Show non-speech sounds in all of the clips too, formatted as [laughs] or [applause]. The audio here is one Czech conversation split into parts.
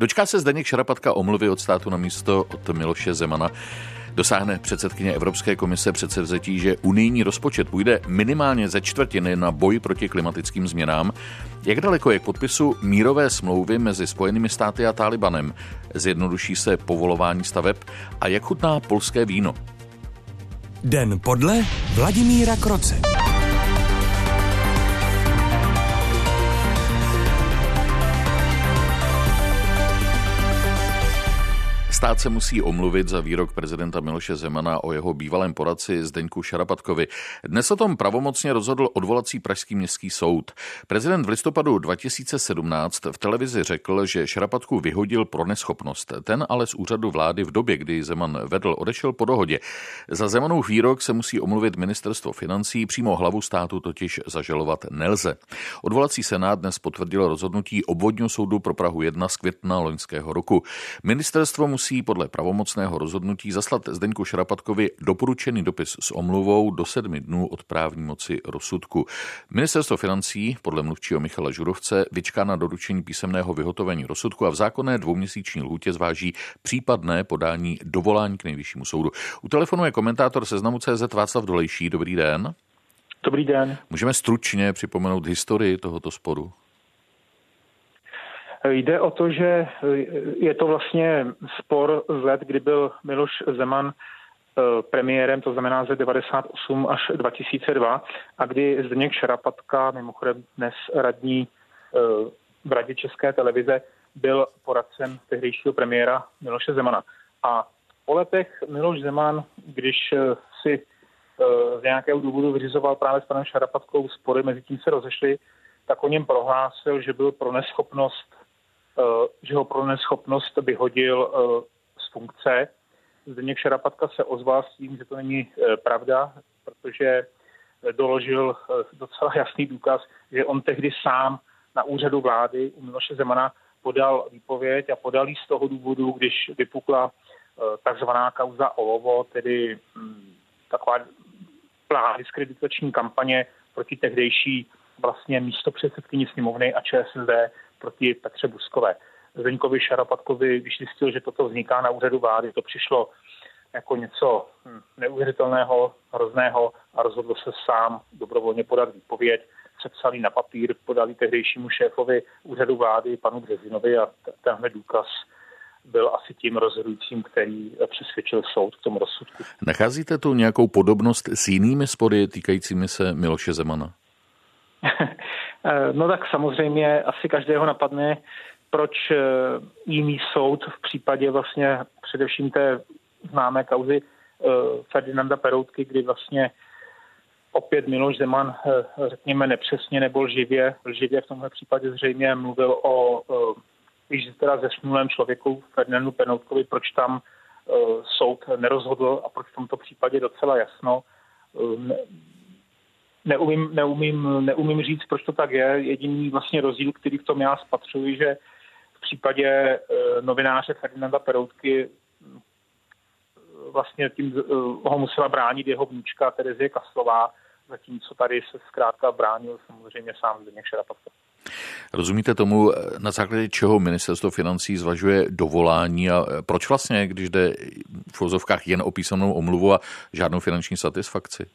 Dočká se Zdeněk Šarapatka omluvy od státu na místo od Miloše Zemana. Dosáhne předsedkyně Evropské komise předsevzetí, že unijní rozpočet půjde minimálně ze čtvrtiny na boj proti klimatickým změnám. Jak daleko je k podpisu mírové smlouvy mezi Spojenými státy a Talibanem? Zjednoduší se povolování staveb a jak chutná polské víno? Den podle Vladimíra Kroce. Stát se musí omluvit za výrok prezidenta Miloše Zemana o jeho bývalém poradci Zdeňku Šarapatkovi. Dnes o tom pravomocně rozhodl odvolací Pražský městský soud. Prezident v listopadu 2017 v televizi řekl, že Šarapatku vyhodil pro neschopnost. Ten ale z úřadu vlády v době, kdy Zeman vedl, odešel po dohodě. Za Zemanův výrok se musí omluvit ministerstvo financí, přímo hlavu státu totiž zažalovat nelze. Odvolací senát dnes potvrdil rozhodnutí obvodního soudu pro Prahu 1 z května loňského roku. Ministerstvo musí musí podle pravomocného rozhodnutí zaslat Zdeňku Šarapatkovi doporučený dopis s omluvou do sedmi dnů od právní moci rozsudku. Ministerstvo financí podle mluvčího Michala Žurovce vyčká na doručení písemného vyhotovení rozsudku a v zákonné dvouměsíční lhůtě zváží případné podání dovolání k nejvyššímu soudu. U telefonu je komentátor seznamu CZ Václav Dolejší. Dobrý den. Dobrý den. Můžeme stručně připomenout historii tohoto sporu? Jde o to, že je to vlastně spor z let, kdy byl Miloš Zeman eh, premiérem, to znamená ze 98 až 2002, a kdy Zdeněk Šarapatka, mimochodem dnes radní eh, v Radě České televize, byl poradcem tehdejšího premiéra Miloše Zemana. A po letech Miloš Zeman, když eh, si z nějakého důvodu vyřizoval právě s panem Šarapatkou spory, mezi tím se rozešli, tak o něm prohlásil, že byl pro neschopnost Eh, že ho pro neschopnost vyhodil eh, z funkce. Zdeněk Šarapatka se ozval s tím, že to není eh, pravda, protože doložil docela jasný důkaz, že on tehdy sám na úřadu vlády u Miloše Zemana podal výpověď a podal z toho důvodu, když vypukla takzvaná kauza Olovo, tedy hm, taková plná diskreditační kampaně proti tehdejší vlastně místo předsedkyni sněmovny a ČSSD proti Petře Buskové. Zdeňkovi Šarapatkovi, když zjistil, že toto vzniká na úřadu vlády, to přišlo jako něco hm, neuvěřitelného, hrozného a rozhodl se sám dobrovolně podat výpověď, sepsali na papír, podali tehdejšímu šéfovi úřadu vlády, panu Březinovi a tenhle důkaz byl asi tím rozhodujícím, který přesvědčil soud k tomu rozsudku. Nacházíte tu nějakou podobnost s jinými spory týkajícími se Miloše Zemana? [laughs] Eh, no tak samozřejmě asi každého napadne, proč eh, jiný soud v případě vlastně především té známé kauzy eh, Ferdinanda Peroutky, kdy vlastně opět Miloš Zeman, řekněme nepřesně nebo lživě, lživě v tomhle případě zřejmě mluvil o již teda zesnulém člověku Ferdinandu Peroutkovi, proč tam soud nerozhodl a proč v tomto případě docela jasno neumím, neumím, neumím říct, proč to tak je. Jediný vlastně rozdíl, který v tom já spatřuji, že v případě e, novináře Ferdinanda Peroutky vlastně tím e, ho musela bránit jeho vnučka Terezie Kaslová, zatímco tady se zkrátka bránil samozřejmě sám Zdeněk Šarapatka. Rozumíte tomu, na základě čeho ministerstvo financí zvažuje dovolání a proč vlastně, když jde v vozovkách jen o písemnou omluvu a žádnou finanční satisfakci?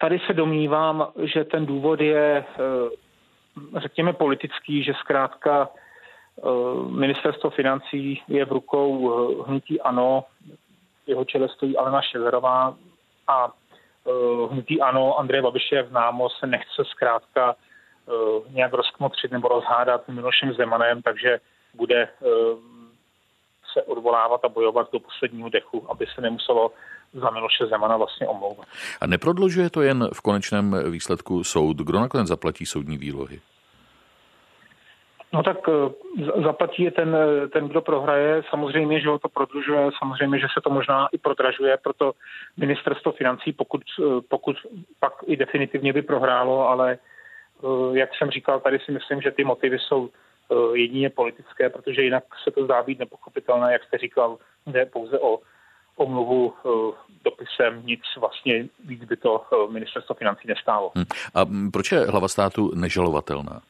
Tady se domnívám, že ten důvod je, eh, řekněme, politický, že zkrátka eh, ministerstvo financí je v rukou eh, hnutí ANO, jeho čele stojí Alena Ševerová a hnutí ANO Andreje Babiše známo se nechce zkrátka nějak rozkmotřit nebo rozhádat Milošem Zemanem, takže bude se odvolávat a bojovat do posledního dechu, aby se nemuselo za Miloše Zemana vlastně omlouvat. A neprodlužuje to jen v konečném výsledku soud? Kdo nakonec zaplatí soudní výlohy? No tak eh, zaplatí je ten, ten, kdo prohraje. Samozřejmě, že ho to prodlužuje, samozřejmě, že se to možná i prodražuje, proto ministerstvo financí, pokud, eh, pokud pak i definitivně by prohrálo, ale eh, jak jsem říkal, tady si myslím, že ty motivy jsou jedině politické, protože jinak se to zdá být nepochopitelné, jak jste říkal, jde pouze o omluvu eh, dopisem, nic vlastně víc by to eh, ministerstvo financí nestálo. Hmm. A proč je hlava státu nežalovatelná?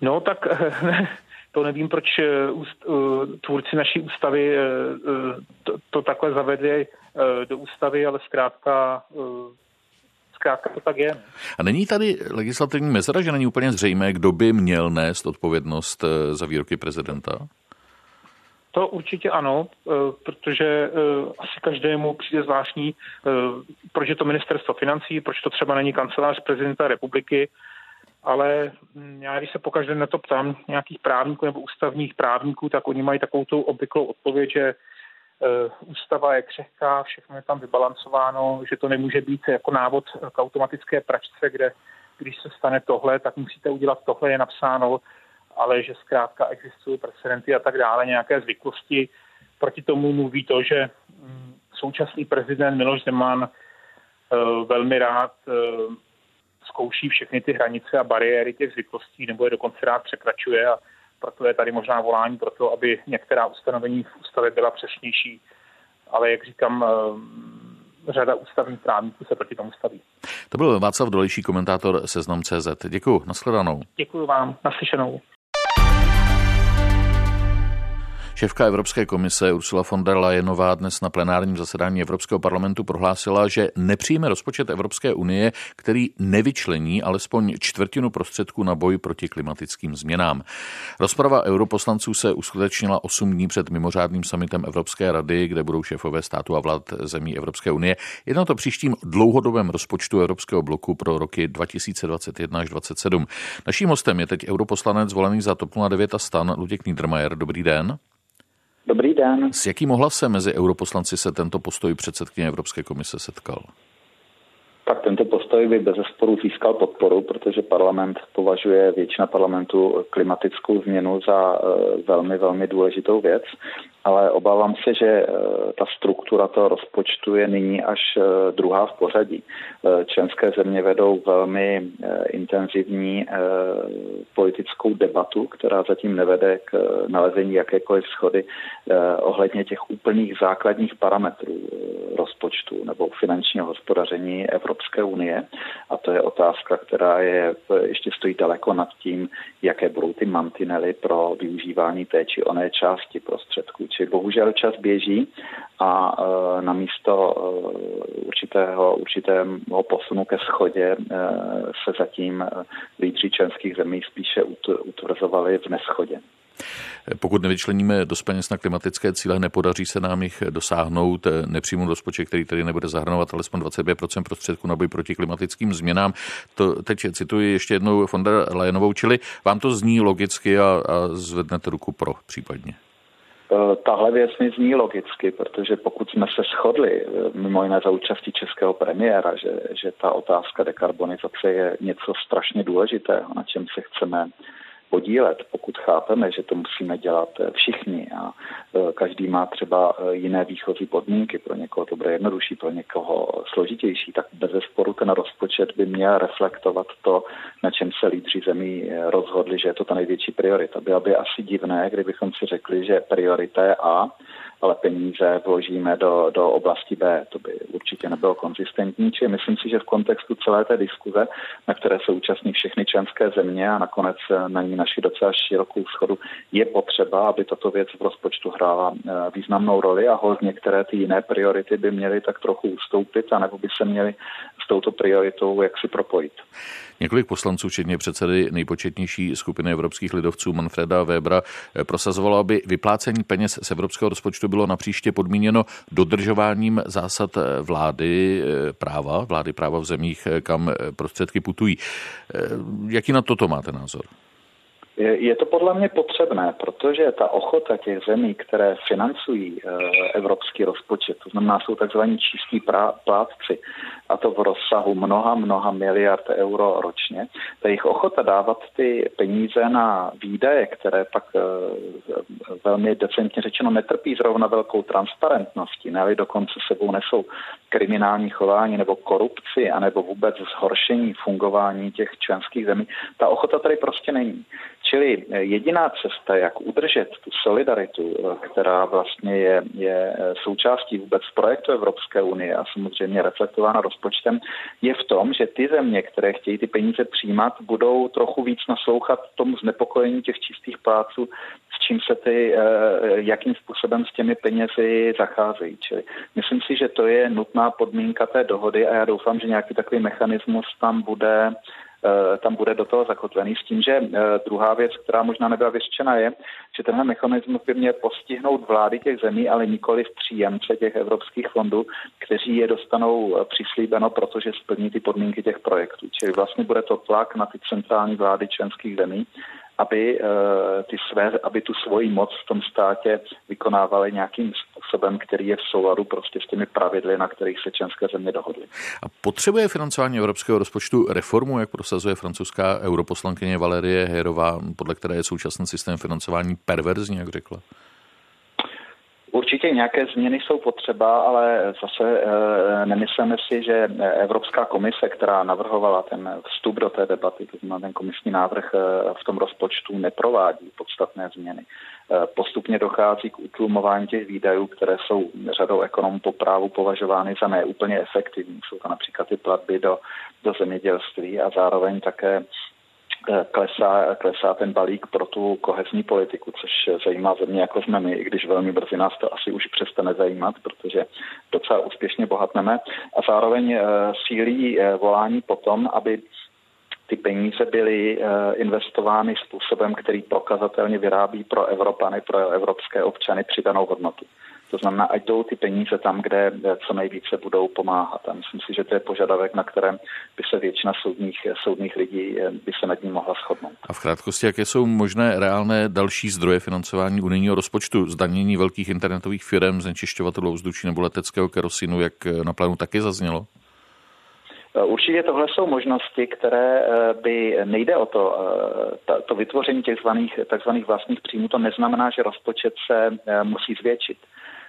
No tak [laughs] to nevím, proč tvůrci naší ústavy to, to takhle zavedli do ústavy, ale zkrátka zkrátka to tak je. A není tady legislativní mezera, že není úplně zřejmé, kdo by měl nést odpovědnost eh, za výroky prezidenta? To určitě ano, eh, protože eh, asi každému přijde zvláštní, proč je to ministerstvo financí, proč to třeba není kancelář prezidenta republiky, ale hm, já když se pokaždé na to ptám nějakých právníků nebo ústavních právníků, tak oni mají takovou tu obvyklou odpověď, že Eh, ústava je křehká, všechno je tam vybalancováno, že to nemůže být jako návod k automatické pračce, kde když se stane tohle, tak musíte udělat tohle, je napsáno, ale že zkrátka existují precedenty a tak dále, nějaké zvyklosti. Proti tomu mluví to, že mm, současný prezident Miloš Zeman eh, velmi rád eh, zkouší všechny ty hranice a bariéry těch zvyklostí, nebo je dokonce rád překračuje a proto je tady možná volání pro to, aby některá ustanovení v ústavě byla přesnější. Ale jak říkám, eh, řada ústavních právníků se proti tomu staví. To byl Václav Dolejší, komentátor Seznam CZ. Děkuji, nashledanou. Děkuji vám, naslyšenou. Šéfka Evropské komise Ursula von der Leyenová dnes na plenárním zasedání Evropského parlamentu prohlásila, že nepřijme rozpočet Evropské unie, který nevyčlení alespoň čtvrtinu prostředků na boj proti klimatickým změnám. Rozprava europoslanců se uskutečnila 8 dní před mimořádným summitem Evropské rady, kde budou šéfové státu a vlád zemí Evropské unie jednat o příštím dlouhodobém rozpočtu Evropského bloku pro roky 2021 až 2027. Naším hostem je teď europoslanec zvolený za TOP 09 a stan Luděk Niedermayer. Dobrý den. Dobrý den. S jakým ohlasem mezi europoslanci se tento postoj předsedkyně Evropské komise setkal? Tak tento postoj by bez sporu získal podporu, protože parlament považuje většina parlamentu klimatickou změnu za e, velmi, velmi důležitou věc ale obávám se, že eh, ta struktura toho rozpočtu je nyní až eh, druhá v pořadí. Členské země vedou velmi intenzivní politickou debatu, která zatím nevede k nalezení jakékoliv schody ohledně těch úplných základních parametrů rozpočtu nebo finančního hospodaření Evropské unie. A to je otázka, která je ještě stojí daleko nad tím, jaké budou ty mantinely pro využívání té či oné části prostředků Či bohužel čas běží a e, na místo e, určitého, určitého posunu ke schodě e, se zatím lídři členských zemí spíše utvrzovali v neschodě. Pokud nevyčleníme dost peněz na klimatické cíle, nepodaří se nám jich dosáhnout. Nepřímou rozpočet, který tedy nebude zahrnovat alespoň 25% prostředků na boj proti klimatickým změnám. To teď cituji ještě jednou von der Leyenovou, čili vám to zní logicky a, a zvednete ruku pro případně. Eh, tahle věc mi zní logicky, protože pokud jsme se shodli, eh, mimo jiné za účastí českého premiéra, že, že ta otázka dekarbonizace je něco strašně důležitého, na čem se chceme podílet, pokud chápeme, že to musíme dělat eh, všichni a eh, každý má třeba eh, jiné výchozí podmínky, pro někoho to bude jednodušší, pro někoho složitější, tak bez sporu ten rozpočet by měl reflektovat to, na čem se lídři zemí rozhodli, že je to ta největší priorita. Bylo by asi divné, kdybychom si řekli, že priorita je A, ale peníze vložíme do, do oblasti B. To by určitě nebylo konzistentní. Čili myslím si, že v kontextu celé té diskuze, na které se účastní všechny členské země a nakonec na ní naši docela širokou schodu, je potřeba, aby tato věc v rozpočtu hrála eh, významnou roli a hold některé ty jiné priority by měly tak trochu ustoupit, anebo by se měly s touto prioritou jak si propojit. Několik poslanců, včetně předsedy nejpočetnější skupiny evropských lidovců Manfreda Webera, eh, prosazovalo, aby vyplácení peněz z evropského rozpočtu bylo napříště podmíněno dodržováním zásad eh, vlády práva, vlády práva v zemích, kam prostředky putují. Jaký na toto máte názor? Je to podle mě potřebné, protože ta ochota těch zemí, které financují eh, evropský rozpočet, to znamená, jsou takzvaní čistí plátci, a to v rozsahu mnoha, mnoha miliard euro ročně, ta jejich ochota dávat ty peníze na výdaje, které pak eh, velmi decentně řečeno netrpí zrovna velkou transparentností, ne dokonce sebou nesou kriminální chování nebo korupci, anebo vůbec zhoršení fungování těch členských zemí, ta ochota tady prostě není. Čili jediná cesta, jak udržet tu solidaritu, která vlastně je, je součástí vůbec projektu Evropské unie a samozřejmě reflektována rozpočtem, je v tom, že ty země, které chtějí ty peníze přijímat, budou trochu víc naslouchat tomu znepokojení těch čistých pláců, s čím se ty, jakým způsobem s těmi penězi zacházejí. Čili myslím si, že to je nutná podmínka té dohody a já doufám, že nějaký takový mechanismus tam bude Eh, tam bude do toho zakotvený. S tím, že eh, druhá věc, která možná nebyla vyřčena, je, že tenhle mechanismus by měl postihnout vlády těch zemí, ale nikoli v příjemce těch evropských fondů, kteří je dostanou eh, přislíbeno, protože splní ty podmínky těch projektů. Čili vlastně bude to tlak na ty centrální vlády členských zemí, aby, ty své, aby tu svoji moc v tom státě vykonávali nějakým způsobem, který je v souladu prostě s těmi pravidly, na kterých se členské země dohodly. A potřebuje financování evropského rozpočtu reformu, jak prosazuje francouzská europoslankyně Valerie Herová, podle které je současný systém financování perverzní, jak řekla? Určitě nějaké změny jsou potřeba, ale zase e, nemyslíme si, že Evropská komise, která navrhovala ten vstup do té debaty, to znamená ten komisní návrh e, v tom rozpočtu, neprovádí podstatné změny. E, postupně dochází k utlumování těch výdajů, které jsou řadou ekonomů po právu považovány za neúplně efektivní. Jsou to například ty platby do, do zemědělství a zároveň také klesá, klesá ten balík pro tu kohezní politiku, což zajímá země jako jsme my, i když velmi brzy nás to asi už přestane zajímat, protože docela úspěšně bohatneme. A zároveň eh, sílí eh, volání potom, aby ty peníze byly eh, investovány způsobem, který prokazatelně vyrábí pro Evropany, pro evropské občany přidanou hodnotu. To znamená, ať jdou ty peníze tam, kde co nejvíce budou pomáhat. A myslím si, že to je požadavek, na kterém by se většina soudních, soudních lidí eh, by se nad ním mohla shodnout. A v krátkosti, jaké jsou možné reálné další zdroje financování unijního rozpočtu, zdanění velkých internetových firm, znečišťovatelů vzduší nebo leteckého kerosinu, jak na plánu taky zaznělo? Eh, určitě tohle jsou možnosti, které eh, by nejde o to, to vytvoření těch zvaných, takzvaných vlastních příjmů, to neznamená, že rozpočet se musí zvětšit.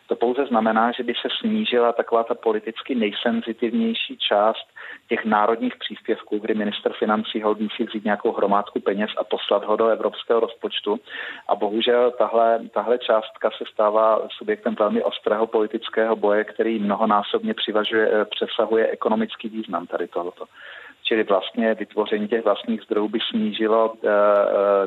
To pouze znamená, že by se snížila taková ta politicky nejsenzitivnější část těch národních příspěvků, kdy minister financí hodí si vzít nějakou hromádku peněz a poslat ho do evropského rozpočtu. A bohužel tahle, tahle částka se stává subjektem velmi ostrého politického boje, který mnohonásobně přivažuje, přesahuje ekonomický význam tady tohoto čili vlastně vytvoření těch vlastních zdrojů by snížilo uh,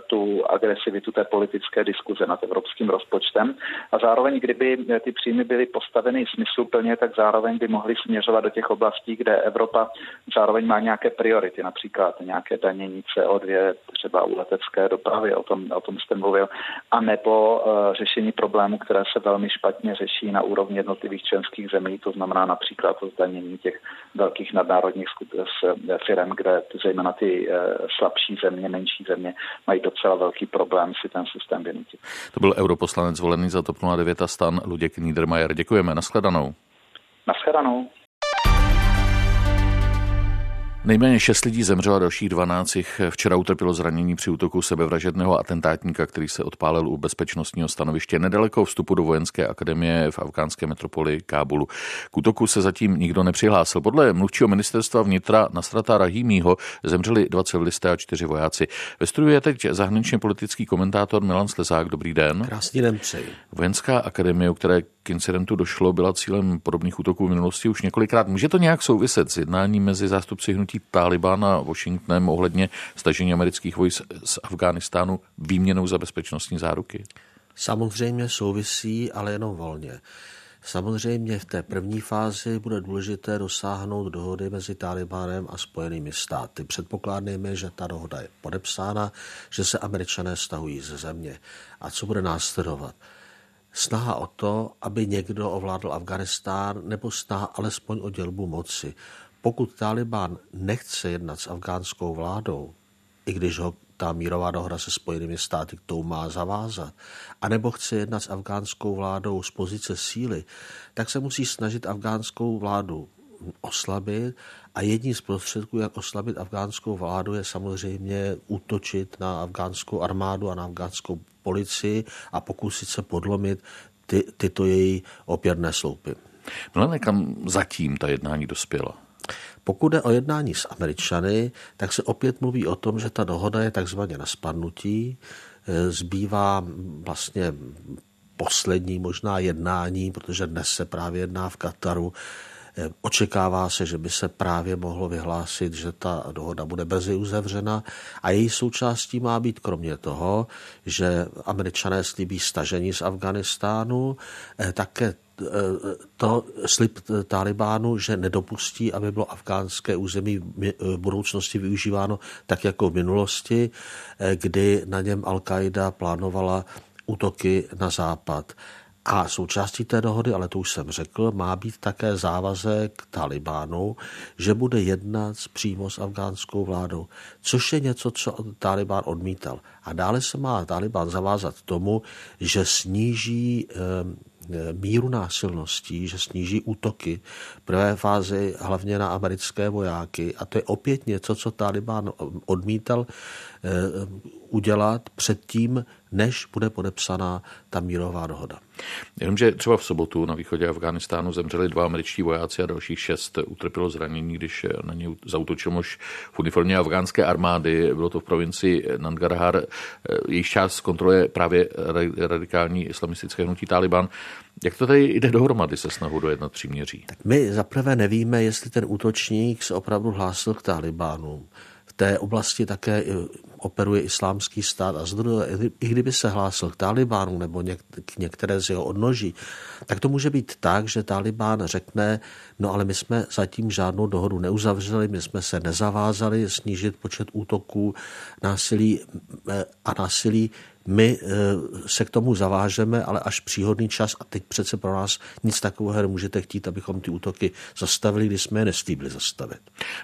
tu agresivitu té politické diskuze nad evropským rozpočtem. A zároveň, kdyby ty příjmy byly postaveny smysluplně, tak zároveň by mohly směřovat do těch oblastí, kde Evropa zároveň má nějaké priority, například nějaké danění CO2, třeba u letecké dopravy, o tom, o tom jste mluvil, a nebo řešení problémů, které se velmi špatně řeší na úrovni jednotlivých členských zemí, to znamená například to zdanění těch velkých nadnárodních firm, kde zejména ty eh, slabší země, menší země mají docela velký problém si ten systém vynutit. To byl europoslanec zvolený za TOP 09 a stan Luděk Niedermayer. Děkujeme. Naschledanou. Naschledanou. Nejméně šest lidí zemřelo a dalších 12 včera utrpělo zranění při útoku sebevražedného atentátníka, který se odpálil u bezpečnostního stanoviště nedaleko vstupu do vojenské akademie v afgánské metropoli Kábulu. K útoku se zatím nikdo nepřihlásil. Podle mluvčího ministerstva vnitra Nasrata Rahimího zemřeli dva civilisté a čtyři vojáci. Ve studiu je teď zahraničně politický komentátor Milan Slezák. Dobrý den. Krásný den přeji. Vojenská akademie, o které incidentu došlo, byla cílem podobných útoků v minulosti už několikrát. Může to nějak souviset s jednáním mezi zástupci hnutí Taliban a Washingtonem ohledně stažení amerických vojsk z Afghánistánu výměnou za bezpečnostní záruky? Samozřejmě souvisí, ale jenom volně. Samozřejmě v té první fázi bude důležité dosáhnout dohody mezi Talibánem a Spojenými státy. Předpokládáme, že ta dohoda je podepsána, že se američané stahují ze země. A co bude následovat? Snaha o to, aby někdo ovládl Afganistán, nebo snaha alespoň o dělbu moci. Pokud Taliban nechce jednat s afgánskou vládou, i když ho ta mírová dohoda se Spojenými státy k tomu má zavázat, anebo chce jednat s afgánskou vládou z pozice síly, tak se musí snažit afgánskou vládu oslabit a jedním z prostředků, jak oslabit afgánskou vládu, je samozřejmě útočit na afgánskou armádu a na afgánskou policii a pokusit se podlomit ty, tyto její opěrné sloupy. Milene, kam zatím ta jednání dospěla? Pokud jde o jednání s Američany, tak se opět mluví o tom, že ta dohoda je takzvaně na spadnutí. E, zbývá vlastně poslední možná jednání, protože dnes se právě jedná v Kataru. E, očekává se, že by se právě mohlo vyhlásit, že ta dohoda bude brzy uzavřena a její součástí má být kromě toho, že američané slíbí stažení z Afganistánu, e, také to slib Talibánu, že nedopustí, aby bylo afgánské území v budoucnosti využíváno tak jako v minulosti, kdy na něm Al-Qaida plánovala útoky na západ. A součástí té dohody, ale to už jsem řekl, má být také závazek Talibánu, že bude jednat přímo s afgánskou vládou, což je něco, co Talibán odmítal. A dále se má Talibán zavázat tomu, že sníží eh, míru násilností, že sníží útoky v prvé fázi hlavně na americké vojáky. A to je opět něco, co Taliban odmítal eh, udělat předtím, než bude podepsaná ta mírová dohoda. Jenomže třeba v sobotu na východě Afganistánu zemřeli dva američtí vojáci a dalších šest utrpělo zranění, když na ně zautočil muž v uniformě afgánské armády. Bylo to v provincii Nangarhar. Jejich část kontroluje právě radikální islamistické hnutí Taliban. Jak to tady jde dohromady se snahou dojednat příměří? Tak my zaprvé nevíme, jestli ten útočník se opravdu hlásil k Talibánům. V té oblasti také operuje islámský stát a zdroje, i kdyby se hlásil k Talibánu nebo něk, k některé z jeho odnoží, tak to může být tak, že Talibán řekne, no ale my jsme zatím žádnou dohodu neuzavřeli, my jsme se nezavázali snížit počet útoků násilí eh, a násilí my eh, se k tomu zavážeme, ale až příhodný čas a teď přece pro nás nic takového nemůžete chtít, abychom ty útoky zastavili, když jsme je nestýbli zastavit.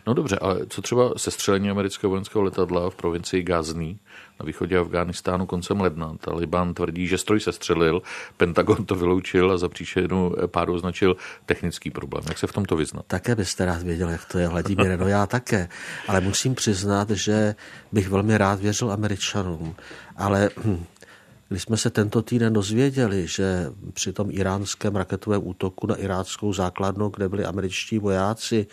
No dobře, ale co třeba sestřelení amerického vojenského letadla v provincii Gazný na východě Afghánistánu koncem ledna. Taliban tvrdí, že stroj se střelil, Pentagon to vyloučil a za příčinu pádu označil technický problém. Jak se v tomto vyznat? Také byste rád věděl, jak to je, Vladimír, [laughs] no já také. Ale musím přiznat, že bych velmi rád věřil Američanům. Ale hm, když jsme se tento týden dozvěděli, že při tom iránském raketovém útoku na iráckou základnu, kde byli američtí vojáci,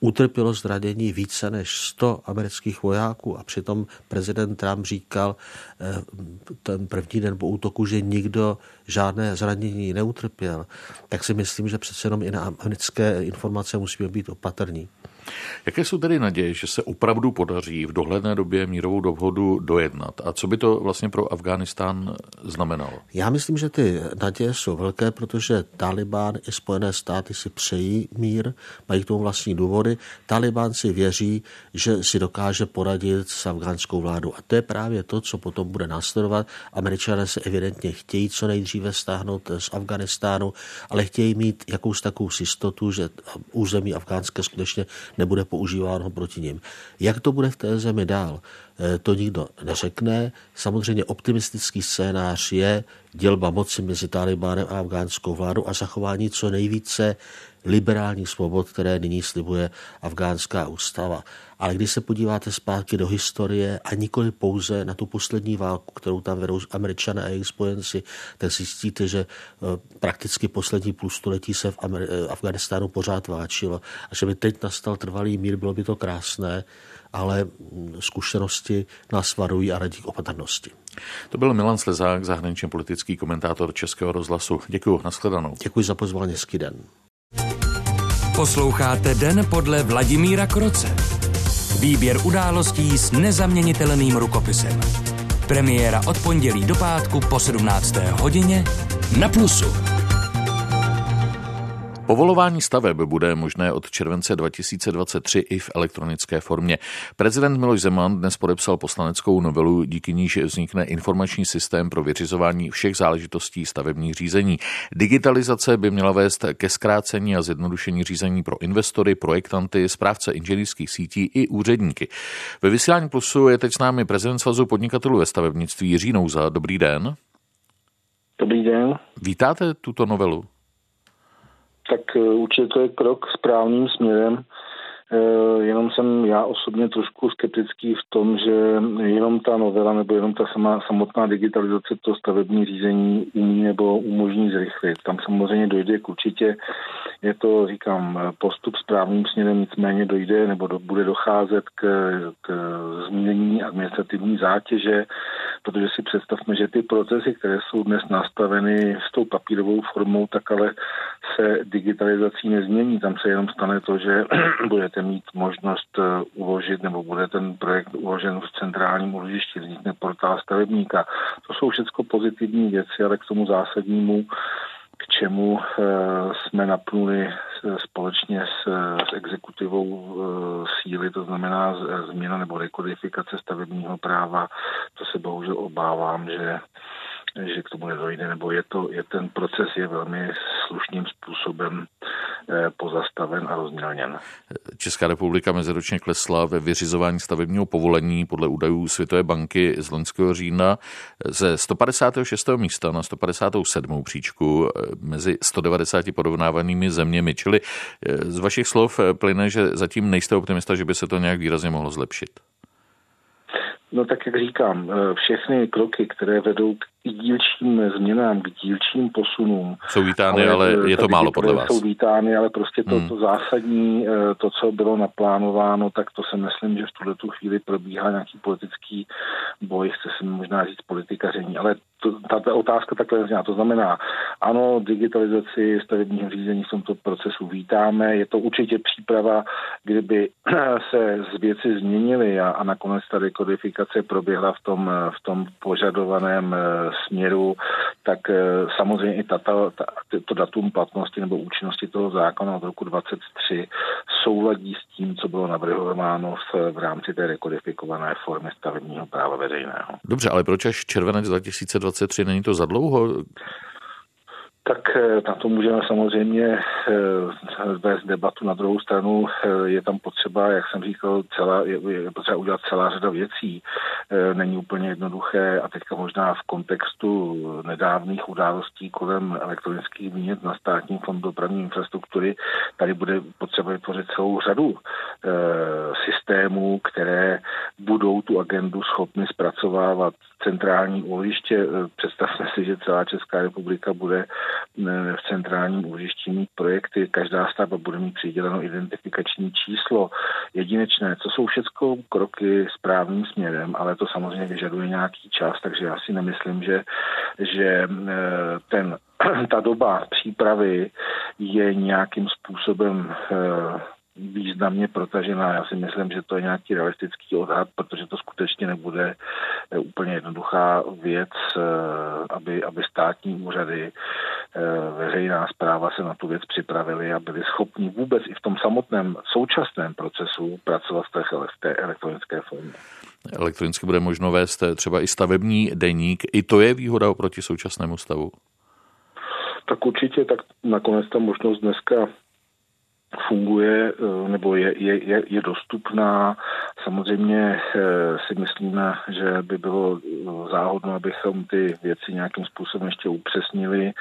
utrpělo zranění více než 100 amerických vojáků a přitom prezident Trump říkal eh, ten první den po útoku, že nikdo žádné zranění neutrpěl, tak si myslím, že přece jenom i na americké informace musíme být opatrní. Jaké jsou tedy naděje, že se opravdu podaří v dohledné době mírovou dohodu dojednat? A co by to vlastně pro Afghánistán znamenalo? Já myslím, že ty naděje jsou velké, protože Taliban i Spojené státy si přejí mír, mají k tomu vlastní důvody. Taliban si věří, že si dokáže poradit s afgánskou vládou. A to je právě to, co potom bude následovat. Američané se evidentně chtějí co nejdříve stáhnout z Afganistánu, ale chtějí mít jakousi takovou jistotu, že území afgánské skutečně nebude používáno proti ním. Jak to bude v té zemi dál, eh, to nikdo neřekne. Samozřejmě optimistický scénář je dělba moci mezi Talibánem a afgánskou vládou a zachování co nejvíce liberálních svobod, které nyní slibuje afgánská ústava. Ale když se podíváte zpátky do historie a nikoli pouze na tu poslední válku, kterou tam vedou američané a jejich spojenci, tak zjistíte, že eh, prakticky poslední půlstoletí se v eh, Afganistánu pořád váčilo. A že by teď nastal trvalý mír, bylo by to krásné, ale mm, zkušenosti nás varují a radí k opatrnosti. To byl Milan Slezák, zahraničně politický komentátor Českého rozhlasu. Děkuji, nashledanou. Děkuji za pozvání, hezký den. Posloucháte Den podle Vladimíra Kroce. Výběr událostí s nezaměnitelným rukopisem. Premiéra od pondělí do pátku po 17. hodině na Plusu. Povolování staveb bude možné od července 2023 i v elektronické formě. Prezident Miloš Zeman dnes podepsal poslaneckou novelu, díky níž vznikne informační systém pro vyřizování všech záležitostí stavebních řízení. Digitalizace by měla vést ke zkrácení a zjednodušení řízení pro investory, projektanty, správce inženýrských sítí i úředníky. Ve vysílání Plusu je teď s námi prezident Svazu podnikatelů ve stavebnictví Jiří Nouza. Dobrý den. Dobrý den. Vítáte tuto novelu? Tak eh, určitě to je krok správným směrem. Eh, jenom jsem já osobně trošku skeptický v tom, že jenom ta novela nebo jenom ta sama, samotná digitalizace to stavební řízení umí nebo umožní zrychlit. Tam samozřejmě dojde k určitě, je to, říkám, postup správným směrem, nicméně dojde nebo do, bude docházet k, k změní administrativní zátěže, protože si představme, že ty procesy, které jsou dnes nastaveny s tou papírovou formou, tak ale se digitalizací nezmění. Tam se jenom stane to, že [clears throat] budete mít možnost eh, uložit nebo bude ten projekt uložen v centrálním úložišti, vznikne portál stavebníka. To jsou všechno pozitivní věci, ale k tomu zásadnímu k čemu eh, jsme napnuli společně s, s exekutivou eh, síly, to znamená změna nebo rekodifikace stavebního práva. To se bohužel obávám, že že k tomu nedojde, nebo je, to, je ten proces je velmi slušným způsobem eh, pozastaven a rozmělněn. Česká republika meziročně klesla ve vyřizování stavebního povolení podle údajů Světové banky z loňského října ze 156. místa na 157. příčku eh, mezi 190 porovnávanými zeměmi. Čili eh, z vašich slov plyne, že zatím nejste optimista, že by se to nějak výrazně mohlo zlepšit. No tak jak říkám, všechny kroky, které vedou k dílčím změnám, k dílčím posunům. Jsou vítány, ale, ale je to málo podle vás. Jsou vítány, ale prostě to, hmm. to zásadní, eh, to, co bylo naplánováno, tak to si myslím, že v tuhle tu chvíli probíhá nějaký politický boj, chce si možná říct politikaření, ale to, ta, ta otázka takhle zněla. To znamená, ano, digitalizaci stavebního řízení v tomto procesu vítáme. Je to určitě příprava, kdyby [clears throat] se z věci změnily a, a nakonec ta rekodifikace proběhla v tom, v tom požadovaném eh, směru, tak eh, samozřejmě i tato, ta, to datum platnosti nebo účinnosti toho zákona od roku 23 souladí s tím, co bylo navrhováno v, v rámci té rekodifikované formy stavebního práva veřejného. Dobře, ale proč až červenec 2023 není to za dlouho? Tak eh, na to můžeme samozřejmě eh, vést debatu. Na druhou stranu eh, je tam potřeba, jak jsem říkal, celá, je, potřeba udělat celá řada věcí. Není úplně jednoduché a teďka možná v kontextu nedávných událostí kolem elektronických výnět na státním fondu dopravní infrastruktury tady bude potřeba vytvořit celou řadu systémů, které budou tu agendu schopny zpracovávat centrální úložiště. Představme si, že celá Česká republika bude v centrálním úložišti mít projekty, každá stavba bude mít přiděleno identifikační číslo. Jedinečné, co jsou všechno kroky správným směrem, ale to samozřejmě vyžaduje nějaký čas, takže já si nemyslím, že, že eh, ten [clears throat] ta doba přípravy je nějakým způsobem eh, významně protažená. Já si myslím, že to je nějaký realistický odhad, protože to skutečně nebude eh, úplně jednoduchá věc, eh, aby, aby státní úřady, eh, veřejná zpráva se na tu věc připravili a byli schopni vůbec i v tom samotném současném procesu pracovat v té elektronické formě. Elektronicky bude možno vést třeba i stavební deník. I to je výhoda oproti současnému stavu? Tak určitě, tak nakonec ta možnost dneska funguje eh, nebo je, je, je dostupná. Samozřejmě eh, si myslíme, že by bylo eh, záhodno, abychom ty věci nějakým způsobem ještě upřesnili,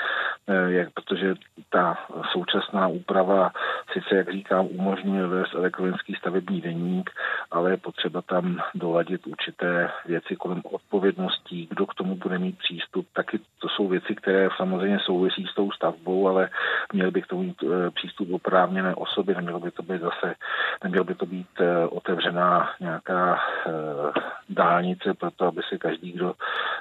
jak, protože ta současná úprava sice, jak říkám, umožňuje vést elektronický stavební deník, ale je potřeba tam doladit určité věci kolem odpovědností, kdo k tomu bude mít přístup. Taky to jsou věci, které samozřejmě souvisí s tou stavbou, ale měl by k tomu mít přístup oprávněné osoby, nemělo by to být zase, nemělo by to být eh, otevřená nějaká eh, dálnice pro to, aby se každý, kdo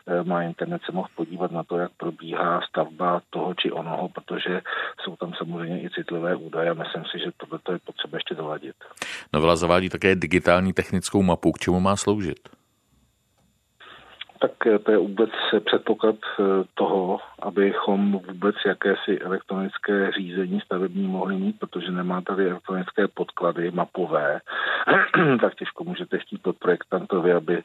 eh, má internet, se mohl podívat na to, jak probíhá stavba toho či onoho, protože jsou tam samozřejmě i citlivé údaje a myslím si, že tohle je potřeba ještě doladit. Novela zavádí také digitální technickou mapu. K čemu má sloužit? Tak to je vůbec předpoklad eh, toho, abychom vůbec jakési elektronické řízení stavební mohli mít, protože nemá tady elektronické podklady mapové, [clears throat] tak těžko můžete chtít od projektantovi, aby,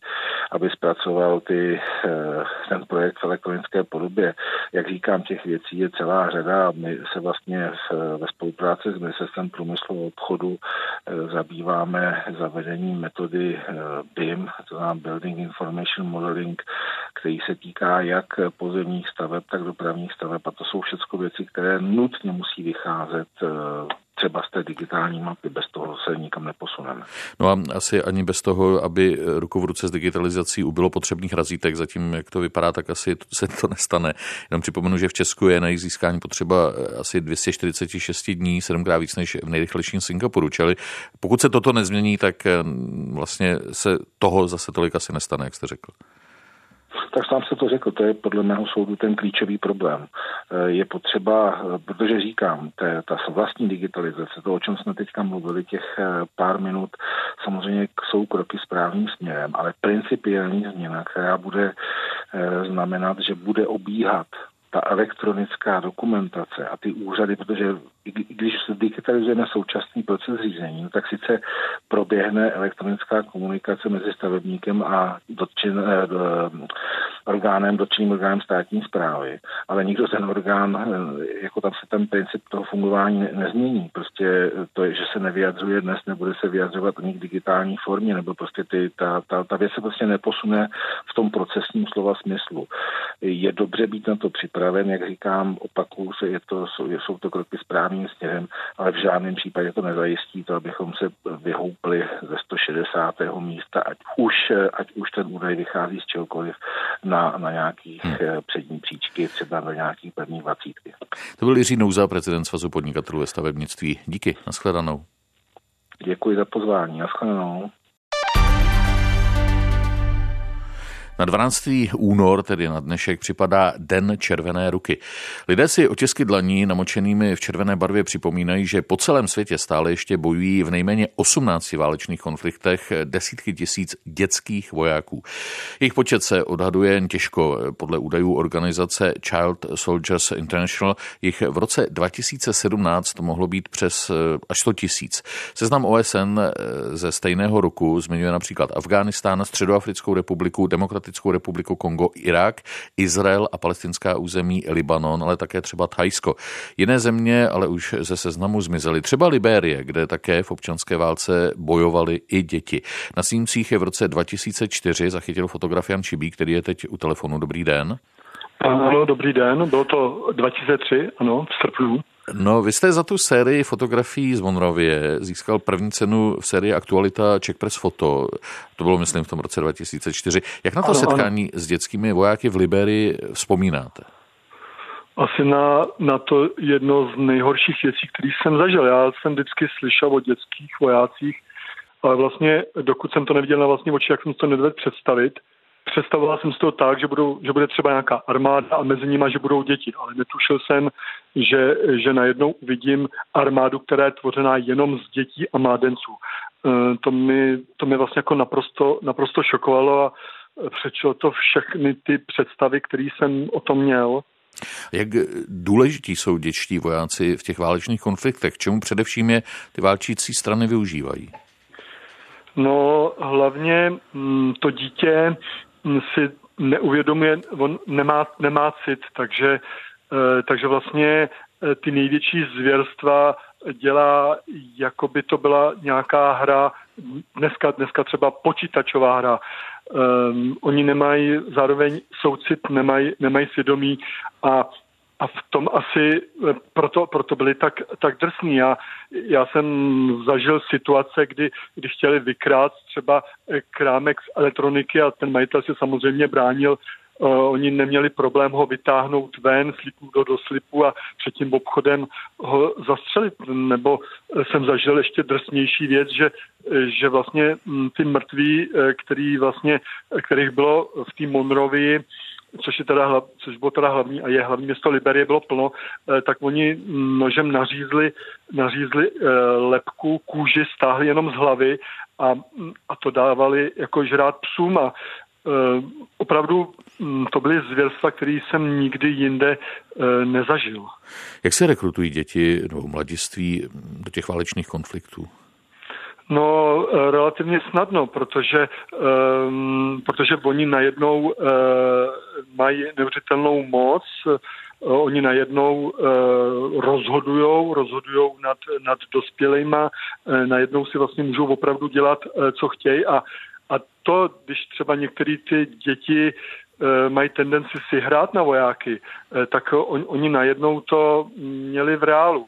aby zpracoval ty, eh, ten projekt v elektronické podobě. Jak říkám, těch věcí je celá řada a my se vlastně ve spolupráci s Ministerstvem průmyslu a obchodu eh, zabýváme zavedením metody BIM, to znamená Building Information Modeling, který se týká jak pozemních staveb, tak dopravních staveb. A to jsou všechno věci, které nutně musí vycházet eh, třeba z té digitální mapy. Bez toho se nikam neposuneme. No a asi ani bez toho, aby ruku v ruce s digitalizací ubylo potřebných razítek, zatím jak to vypadá, tak asi se to nestane. Jenom připomenu, že v Česku je na jejich získání potřeba asi 246 dní, sedmkrát víc než v nejrychlejším Singapuru. Čili pokud se toto nezmění, tak vlastně se toho zase tolik asi nestane, jak jste řekl. Tak sám se to řekl, to je podle mého soudu ten klíčový problém. Eh, je potřeba, eh, protože říkám, je ta vlastní digitalizace, to, o čem jsme teďka mluvili, těch eh, pár minut, samozřejmě jsou kroky správným směrem, ale principiální změna, která bude znamenat, že bude obíhat ta elektronická dokumentace a ty úřady, protože když se digitalizujeme současný proces řízení, tak sice proběhne elektronická komunikace mezi stavebníkem a dotčen, eh, orgánem, dotčeným orgánem státní zprávy, ale nikdo ten orgán, eh, jako tam se ten princip toho fungování ne, nezmění. Prostě to je, že se nevyjadřuje dnes, nebude se vyjadřovat ani v digitální formě, nebo prostě ty, ta, ta, ta věc se prostě neposune v tom procesním slova smyslu. Je dobře být na to připraven, jak říkám, opakuju se, je to, jsou, jsou to kroky správným směrem, ale v žádném případě to nezajistí to, abychom se vyhoupli ze 160. místa, ať už, ať už ten údaj vychází z čehokoliv na, na nějakých hmm. Eh, přední příčky, třeba na nějaký první dvacítky. To byl Jiří Nouza, prezident Svazu podnikatelů ve stavebnictví. Díky, nashledanou. Děkuji za pozvání, nashledanou. Na 12. únor, tedy na dnešek, připadá Den červené ruky. Lidé si otisky dlaní namočenými v červené barvě připomínají, že po celém světě stále ještě bojují v nejméně 18 válečných konfliktech desítky tisíc dětských vojáků. Jejich počet se odhaduje jen těžko. Podle údajů organizace Child Soldiers International jich v roce 2017 mohlo být přes eh, až 100 tisíc. Seznam OSN eh, ze stejného roku zmiňuje například Afghánistán, Středoafrickou republiku, Demokratickou Demokratickou republiku Kongo, Irák, Izrael a palestinská území Libanon, ale také třeba Thajsko. Jiné země ale už ze seznamu zmizely. Třeba Libérie, kde také v občanské válce bojovali i děti. Na snímcích je v roce 2004 zachytil fotograf Jan Čibí, který je teď u telefonu. Dobrý den. Ano, dobrý den. Bylo to 2003, ano, v srpnu. No, vy jste za tu sérii fotografií z Monrově získal první cenu v sérii Aktualita Czech Press Foto. To bylo, myslím, v tom roce 2004. Jak na to ano, setkání ano. s dětskými vojáky v Liberii vzpomínáte? Asi na, na to jedno z nejhorších věcí, které jsem zažil. Já jsem vždycky slyšel o dětských vojácích, ale vlastně dokud jsem to neviděl na vlastní oči, jak jsem to nedovedl představit, představoval jsem si to tak, že, budou, že bude třeba nějaká armáda a mezi nimi, že budou děti, ale netušil jsem, že, že najednou uvidím armádu, která je tvořená jenom z dětí a mládenců. E, to mi, to mě vlastně jako naprosto, naprosto šokovalo a přečilo to všechny ty představy, které jsem o tom měl. Jak důležití jsou dětští vojáci v těch válečných konfliktech? Čemu především je ty válčící strany využívají? No, hlavně mm, to dítě si neuvědomuje, on nemá, nemá cit, takže, eh, takže vlastně eh, ty největší zvěrstva dělá, jako by to byla nějaká hra, dneska, dneska třeba počítačová hra. Um, oni nemají zároveň soucit, nemají, nemají svědomí a a v tom asi eh, proto, proto byli tak, tak drsní. Já, já jsem zažil situace, kdy, kdy chtěli vykrát třeba eh, krámek z elektroniky a ten majitel se samozřejmě bránil Uh, oni neměli problém ho vytáhnout ven, slipnout do, do slipu a před tím obchodem ho zastřelit. Nebo jsem zažil ještě drsnější věc, že, že vlastně hm, ty mrtví, který vlastně, kterých bylo v té Monrovii, což, je teda, což bylo teda hlavní a je hlavní město Liberie, bylo plno, eh, tak oni nožem nařízli, nařízli eh, lepku kůži, stáhli jenom z hlavy a, a to dávali jako žrát psům a eh, opravdu hm, to byly zvěrstva, které jsem nikdy jinde nezažil. Jak se rekrutují děti nebo mladiství do těch válečných konfliktů? No, eh, relativně snadno, protože, um, protože oni najednou uh, mají neuvěřitelnou moc, uh, oni najednou uh, rozhodujou, rozhodujou nad, nad dospělejma, uh, najednou si vlastně můžou opravdu dělat, uh, co chtějí a, a to, když třeba některé ty děti mají tendenci si hrát na vojáky, tak on, oni najednou to měli v reálu.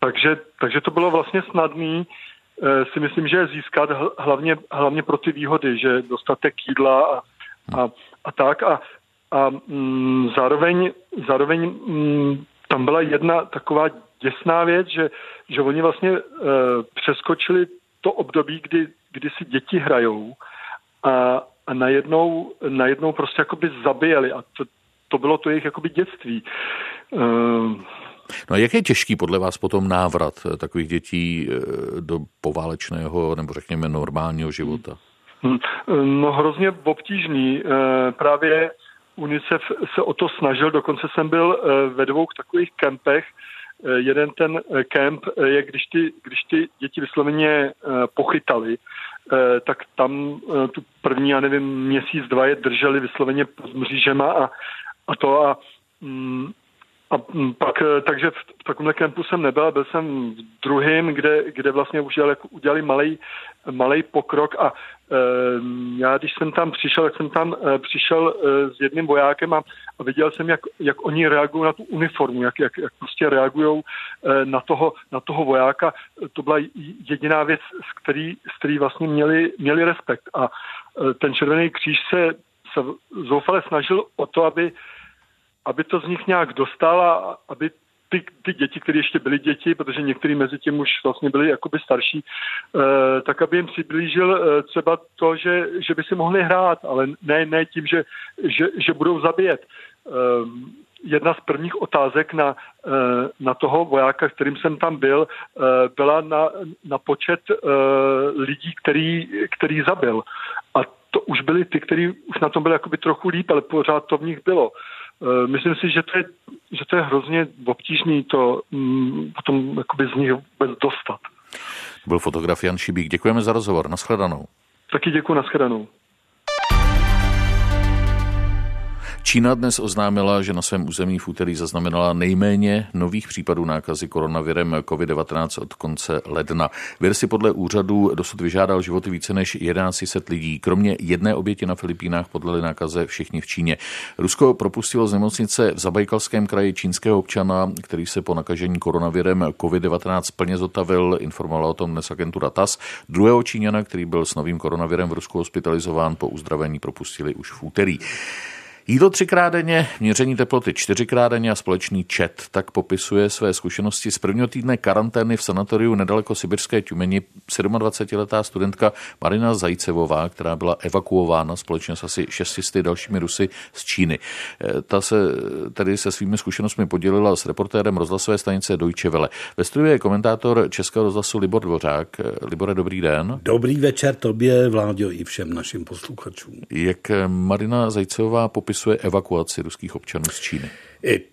Takže, takže to bylo vlastně snadný si myslím, že získat hlavně, hlavně pro ty výhody, že dostatek jídla a, a, a tak. A, a mm, zároveň, zároveň mm, tam byla jedna taková děsná věc, že, že oni vlastně e, přeskočili to období, kdy, kdy si děti hrajou a, a najednou, najednou prostě jakoby zabijeli a to, to bylo to jejich jakoby dětství. E, No a jak je těžký podle vás potom návrat takových dětí e, do poválečného nebo řekněme normálního života? Hmm. No hrozně obtížný. E, právě UNICEF se o to snažil, dokonce jsem byl ve dvou takových kempech, jeden ten kemp je, když ty, když ty děti vysloveně pochytali, tak tam tu první, já nevím, měsíc, dva je drželi vysloveně pod mřížema a, a to a mm, a pak, takže v takovémhle kempu jsem nebyl, byl jsem v druhém, kde, kde vlastně už jako udělali malý, malý pokrok a e, já, když jsem tam přišel, tak jsem tam e, přišel e, s jedním vojákem a, a viděl jsem, jak, jak oni reagují na tu uniformu, jak, jak, jak prostě reagují e, na, toho, na toho vojáka. To byla jediná věc, z který, z který vlastně měli, měli respekt. A e, ten Červený kříž se, se zoufale snažil o to, aby aby to z nich nějak dostal a aby ty, ty děti, které ještě byly děti, protože některý mezi tím už vlastně byli jakoby starší, eh, tak aby jim přiblížil eh, třeba to, že, že by si mohli hrát, ale ne, ne tím, že, že, že budou zabíjet. Eh, jedna z prvních otázek na, eh, na toho vojáka, kterým jsem tam byl, eh, byla na, na počet eh, lidí, který, který zabil. A to už byli ty, kteří už na tom byli jakoby trochu líp, ale pořád to v nich bylo. Eh, myslím si, že to je, že to je hrozně obtížný to mm, potom jakoby z nich vůbec dostat. Byl fotograf Jan Šibík. Děkujeme za rozhovor. Naschledanou. Taky děkuji, naschledanou. Čína dnes oznámila, že na svém území v úterý zaznamenala nejméně nových případů nákazy koronavirem COVID-19 od konce ledna. Vir si podle úřadu dosud vyžádal životy více než 1100 lidí. Kromě jedné oběti na Filipínách podleli nákaze všichni v Číně. Rusko propustilo z nemocnice v Zabajkalském kraji čínského občana, který se po nakažení koronavirem COVID-19 plně zotavil, informovala o tom dnes agentura TAS. Druhého Číňana, který byl s novým koronavirem v Rusku hospitalizován, po uzdravení propustili už v úterý. Jídlo třikrát denně, měření teploty čtyřikrát denně a společný čet tak popisuje své zkušenosti z prvního týdne karantény v sanatoriu nedaleko sibirské Tümeni 27-letá studentka Marina Zajcevová, která byla evakuována společně s asi 600 dalšími Rusy z Číny. E, ta se tedy se svými zkušenostmi podělila s reportérem rozhlasové stanice Deutsche Welle. Ve studiu je komentátor Českého rozhlasu Libor Dvořák. E, Libore, dobrý den. Dobrý večer tobě, Vláďo, i všem našim posluchačům. Jak Marina Zajcevová popisuje popisuje evakuaci ruských občanů z Číny.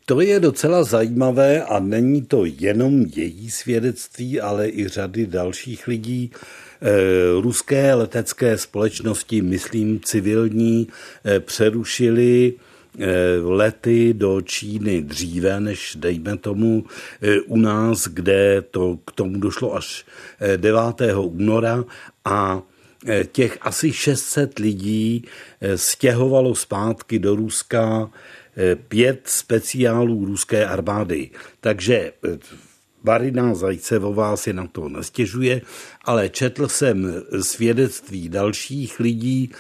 To je docela zajímavé a není to jenom její svědectví, ale i řady dalších lidí. E, ruské letecké společnosti, myslím civilní, e, přerušili e, lety do Číny dříve, než dejme tomu u nás, kde to k tomu došlo až 9. února a Eh, těch asi 600 lidí eh, stěhovalo zpátky do Ruska eh, pět speciálů ruské armády. Takže Barina Zajcevová si na to nestěžuje, ale četl jsem svědectví dalších lidí,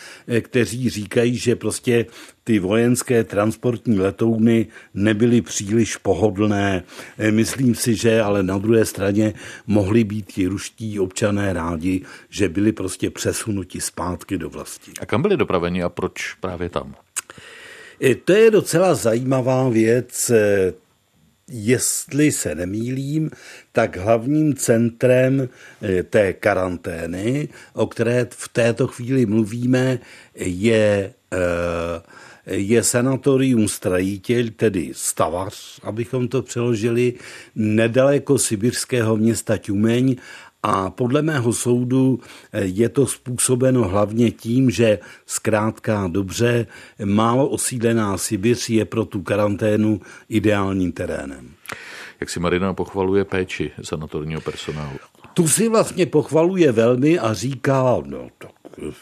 kteří říkají, že prostě ty vojenské transportní letouny nebyly příliš pohodlné. Myslím si, že ale na druhé straně mohli být ti ruští občané rádi, že byli prostě přesunuti zpátky do vlasti. A kam byli dopraveni a proč právě tam? To je docela zajímavá věc. Jestli se nemýlím, tak hlavním centrem eh, té karantény, o které v této chvíli mluvíme, je eh, je sanatorium Strajítěl, tedy Stavař, abychom to přeložili, nedaleko sibirského města Tumeň a podle mého soudu eh, je to způsobeno hlavně tím, že zkrátka dobře málo osídlená Sibiř je pro tu karanténu ideálním terénem. Jak si Marina pochvaluje péči sanatorního personálu? Tu si vlastně pochvaluje velmi a říká, no tak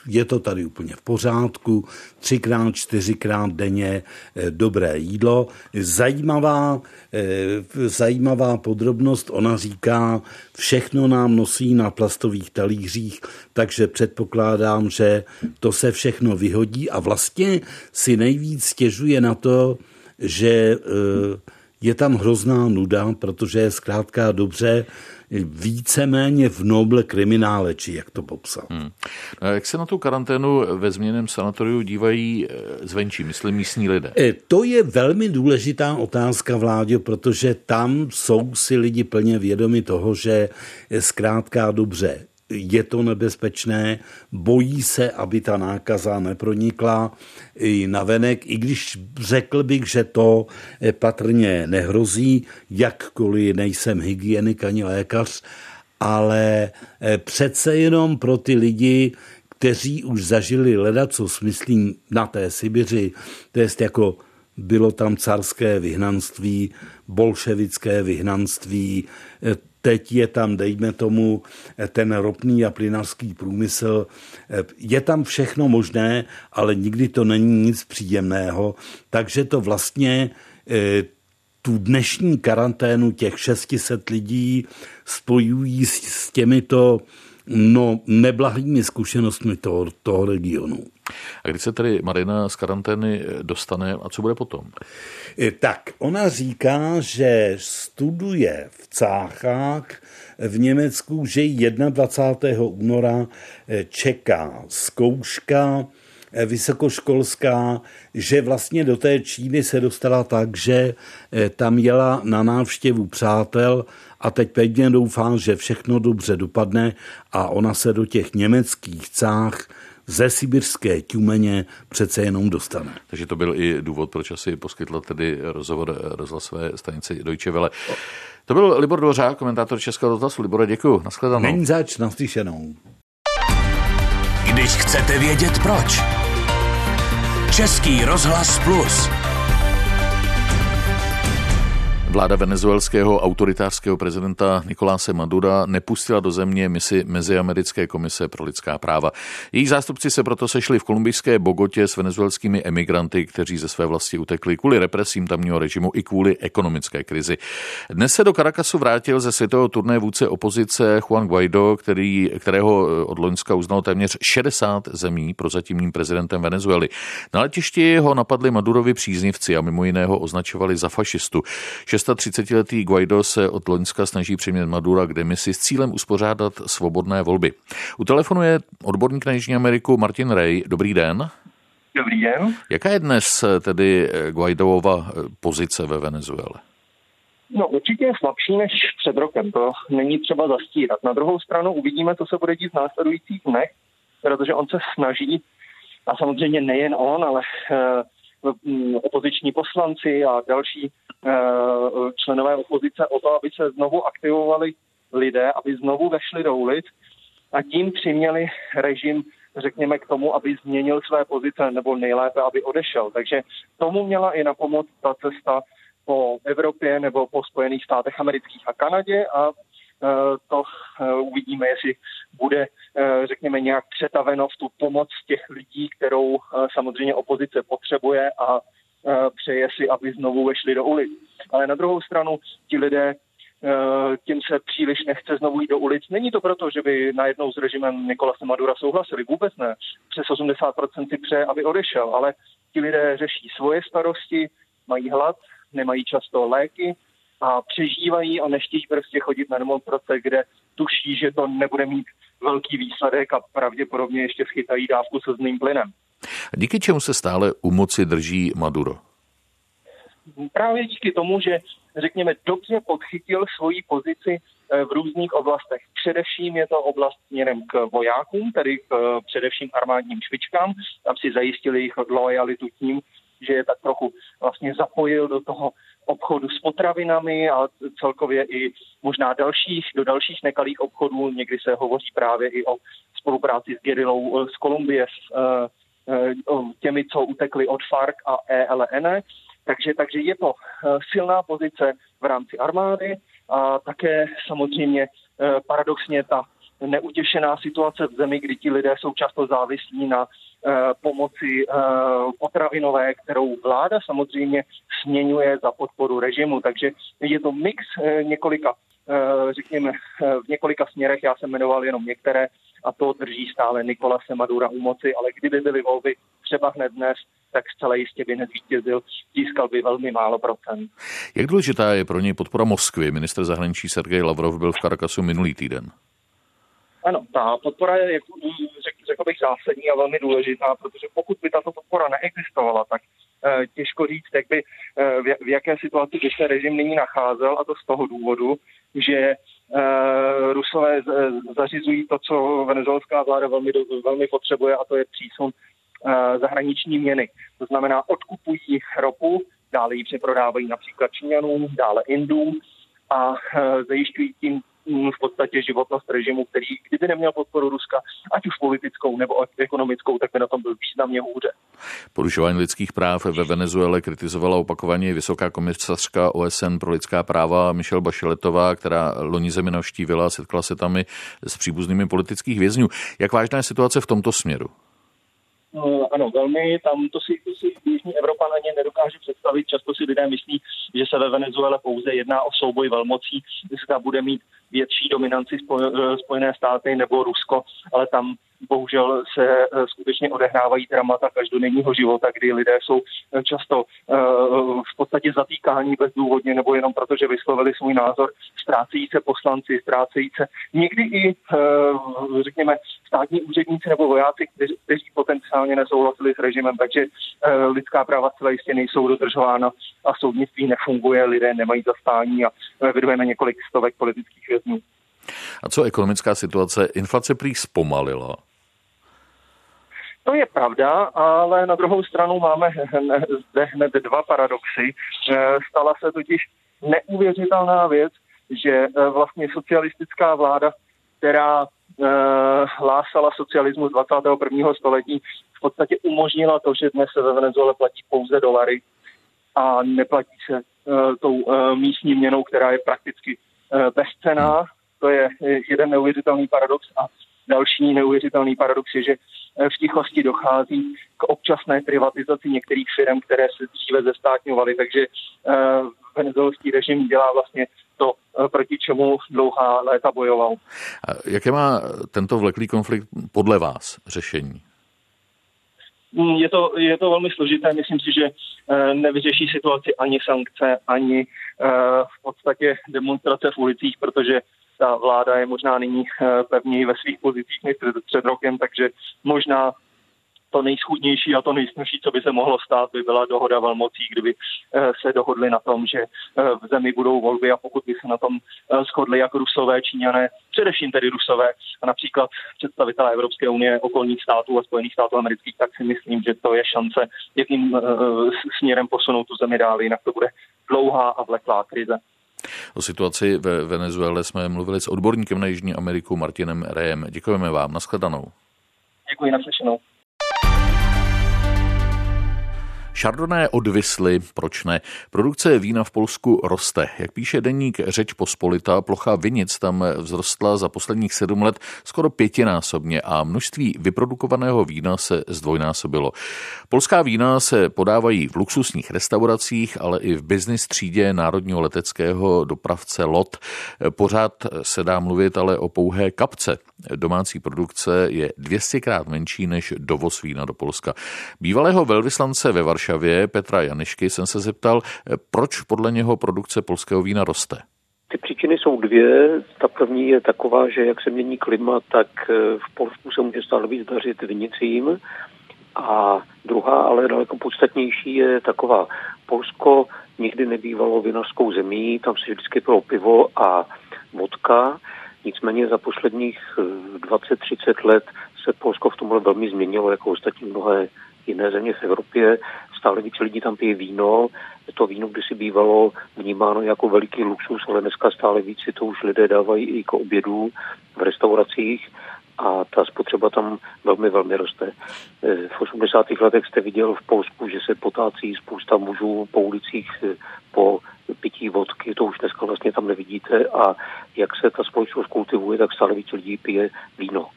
je to tady úplně v pořádku, třikrát, čtyřikrát denně eh, dobré jídlo. Zajímavá, eh, zajímavá podrobnost, ona říká, všechno nám nosí na plastových talířích, takže předpokládám, že to se všechno vyhodí a vlastně si nejvíc stěžuje na to, že je tam hrozná nuda, protože je zkrátka dobře víceméně v noble kriminále, či jak to popsal. Hmm. A jak se na tu karanténu ve změněném sanatoriu dívají eh, zvenčí, myslím místní lidé? E, to je velmi důležitá otázka, vládě, protože tam jsou si lidi plně vědomi toho, že zkrátka dobře je to nebezpečné, bojí se, aby ta nákaza nepronikla i na venek, i když řekl bych, že to eh, patrně nehrozí, jakkoliv nejsem hygienik ani lékař, ale eh, přece jenom pro ty lidi, kteří už zažili leda, co myslím na té Sibiři, to je jako bylo tam carské vyhnanství, bolševické vyhnanství, eh, Teď je tam, dejme tomu, ten ropný a plynařský průmysl. Je tam všechno možné, ale nikdy to není nic příjemného. Takže to vlastně eh, tu dnešní karanténu těch 600 lidí spojují s těmito no, neblahými zkušenostmi toho, toho regionu. A kdy se tedy Marina z karantény dostane a co bude potom? Tak, ona říká, že studuje v Cáchách v Německu, že 21. února eh, čeká zkouška eh, vysokoškolská, že vlastně do té Číny se dostala tak, že eh, tam jela na návštěvu přátel a teď pevně doufám, že všechno dobře dopadne a ona se do těch německých cách ze sibirské Tjumeně přece jenom dostane. Takže to byl i důvod, proč asi poskytla tedy rozhovor rozhlasové stanice Deutsche Welle. To byl Libor Dvořák, komentátor Českého rozhlasu. Libore, děkuji. Naschledanou. Není zač, naslyšenou. Když chcete vědět proč. Český rozhlas plus. Vláda venezuelského autoritářského prezidenta Nikoláse Madura nepustila do země misi Meziamerické komise pro lidská práva. Její zástupci se proto sešli v kolumbijské Bogotě s venezuelskými emigranty, kteří ze své vlasti utekli kvůli represím tamního režimu i kvůli ekonomické krizi. Dnes se do Caracasu vrátil ze světového turné vůdce opozice Juan Guaido, který, kterého od Loňska uznal téměř 60 zemí prozatímním prezidentem Venezuely. Na letišti ho napadli Madurovi příznivci a mimo jiného označovali za fašistu. 630-letý Guaido se od Loňska snaží přimět Madura k demisi s cílem uspořádat svobodné volby. U telefonu je odborník na Jižní Ameriku Martin Ray. Dobrý den. Dobrý den. Jaká je dnes tedy Guaidova pozice ve Venezuele? No určitě je slabší než před rokem, to není třeba zastírat. Na druhou stranu uvidíme, co se bude dít v následujících dnech, protože on se snaží, a samozřejmě nejen on, ale eh, opoziční poslanci a další eh, členové opozice o to, aby se znovu aktivovali lidé, aby znovu vešli do ulic a tím přiměli režim, řekněme, k tomu, aby změnil své pozice nebo nejlépe, aby odešel. Takže tomu měla i na pomoc ta cesta po Evropě nebo po Spojených státech amerických a Kanadě a to eh, uvidíme, jestli bude, eh, řekněme, nějak přetaveno v tu pomoc těch lidí, kterou samozřejmě opozice potřebuje a přeje si, aby znovu vešli do ulic. Ale na druhou stranu ti lidé tím se příliš nechce znovu jít do ulic. Není to proto, že by najednou s režimem Nikolase Madura souhlasili, vůbec ne. Přes 80% si přeje, aby odešel, ale ti lidé řeší svoje starosti, mají hlad, nemají často léky, a přežívají a nechtějí prostě chodit na demonstrace, kde tuší, že to nebude mít velký výsledek a pravděpodobně ještě schytají dávku se zným plynem. Díky čemu se stále u moci drží Maduro? Právě díky tomu, že řekněme dobře podchytil svoji pozici eh, v různých oblastech. Především je to oblast směrem k vojákům, tedy k eh, především armádním špičkám. Tam si zajistili jejich lojalitu tím, že je tak trochu vlastně zapojil do toho obchodu s potravinami a celkově i možná dalších, do dalších nekalých obchodů. Někdy se hovoří právě i o spolupráci s gerilou eh, z Kolumbie, s uh, těmi, co utekli od FARC a ELN. Takže, takže je to silná pozice v rámci armády a také samozřejmě paradoxně ta neutěšená situace v zemi, kdy ti lidé jsou často závislí na pomoci potravinové, kterou vláda samozřejmě směňuje za podporu režimu. Takže je to mix několika řekněme, v několika směrech, já jsem jmenoval jenom některé, a to drží stále Nikolase Madura u moci, ale kdyby byly volby třeba hned dnes, tak zcela jistě by nezvítězil, získal by velmi málo procent. Jak důležitá je pro něj podpora Moskvy? Minister zahraničí Sergej Lavrov byl v Karakasu minulý týden. Ano, ta podpora je, řekl, řekl bych, zásadní a velmi důležitá, protože pokud by tato podpora neexistovala, tak eh, těžko říct, jak by, eh, v, jaké situaci by se režim nyní nacházel, a to z toho důvodu, že eh, Rusové zařizují to, co venezuelská vláda velmi, velmi potřebuje, a to je přísun zahraniční měny. To znamená, odkupují ropu, dále ji přeprodávají například Číňanům, dále Indům a zajišťují tím Mm, v podstatě životnost režimu, který kdyby neměl podporu Ruska, ať už politickou nebo ekonomickou, tak by na tom byl významně hůře. Porušování lidských práv ve Venezuele kritizovala opakovaně vysoká komisařka OSN pro lidská práva Michelle Bacheletová, která loni zemi navštívila a setkala se tam i s příbuznými politických vězňů. Jak vážná je situace v tomto směru? No, ano, velmi. Tam to si, to si Jižní Evropa na ně nedokáže představit. Často si lidé myslí, že se ve Venezuele pouze jedná o souboj velmocí, zda bude mít větší dominanci eh, Spojené státy nebo Rusko, ale tam bohužel se eh, skutečně odehrávají dramata každodenního života, kdy lidé jsou eh, často v podstatě zatýkáni bezdůvodně nebo jenom proto, že vyslovili svůj názor, ztrácejí se poslanci, ztrácejí se někdy i, řekněme, státní úředníci nebo vojáci, kteří, potenciálně nesouhlasili s režimem, takže lidská práva celé jistě nejsou dodržována a soudnictví nefunguje, lidé nemají zastání a vydujeme několik stovek politických vězňů. A co ekonomická situace? Inflace prý zpomalila. To je pravda, ale na druhou stranu máme zde hned dva paradoxy. Eh, stala se totiž neuvěřitelná věc, že eh, vlastně socialistická vláda, která eh, hlásala socialismus 21. století, v podstatě umožnila to, že dnes se ve Venezuele platí pouze dolary a neplatí se tou místní měnou, která je prakticky bezcená. To je jeden neuvěřitelný paradox. A další neuvěřitelný paradox je, že v tichosti dochází k občasné privatizaci některých firm, které se dříve zestátňovaly. Takže eh, venezuelský režim dělá vlastně to, eh, proti čemu dlouhá léta bojoval. A jaké má tento vleklý konflikt podle vás řešení? Hmm, je to, je to velmi složité. Myslím si, že eh, nevyřeší situaci ani sankce, ani v podstatě demonstrace v ulicích, protože ta vláda je možná nyní eh, pevněji ve svých pozicích než před, před rokem, takže možná to nejschudnější a to nejsnažší, co by se mohlo stát, by byla dohoda velmocí, kdyby eh, se dohodli na tom, že eh, v zemi budou volby a pokud by se na tom shodli jako Rusové, Číňané, především tedy Rusové a například představitelé Evropské unie, okolních států a Spojených států amerických, tak si myslím, že to je šance, jakým směrem posunout tu zemi dál, jinak to bude dlouhá a vleklá krize. O situaci ve Venezuele jsme mluvili s odborníkem na Jižní Ameriku Martinem Rejem. Děkujeme vám. Naschledanou. Děkuji, naslyšenou. Chardonnay odvisly, proč ne? Produkce vína v Polsku roste. Jak píše deník Řeč Pospolita, plocha vinic tam vzrostla za posledních sedm let skoro pětinásobně a množství vyprodukovaného vína se zdvojnásobilo. Polská vína se podávají v luxusních restauracích, ale i v business třídě národního leteckého dopravce LOT. Pořád se dá mluvit ale o pouhé kapce. Domácí produkce je 200krát menší než dovoz vína do Polska. Bývalého velvyslance ve Varšavě Varšavě Petra Janišky jsem se zeptal, proč podle něho produkce polského vína roste. Ty příčiny jsou dvě. Ta první je taková, že jak se mění klima, tak eh, v Polsku se může stále víc dařit vinicím. A druhá, ale daleko podstatnější, je taková. Polsko nikdy nebývalo vinařskou zemí, tam se vždycky pilo pivo a vodka. Nicméně za posledních 20-30 eh, let se Polsko v tomhle velmi změnilo, jako ostatní mnohé jiné země v Evropě. Stále více lidí tam pije víno. To víno kdysi bývalo vnímáno jako veliký luxus, ale dneska stále víc si to už lidé dávají i k obědů v restauracích a ta spotřeba tam velmi, velmi roste. E, v 80. letech jste viděl v Polsku, že se potácí spousta mužů po ulicích e, po pití vodky, to už dneska vlastně tam nevidíte a jak se ta společnost kultivuje, tak stále víc lidí pije víno.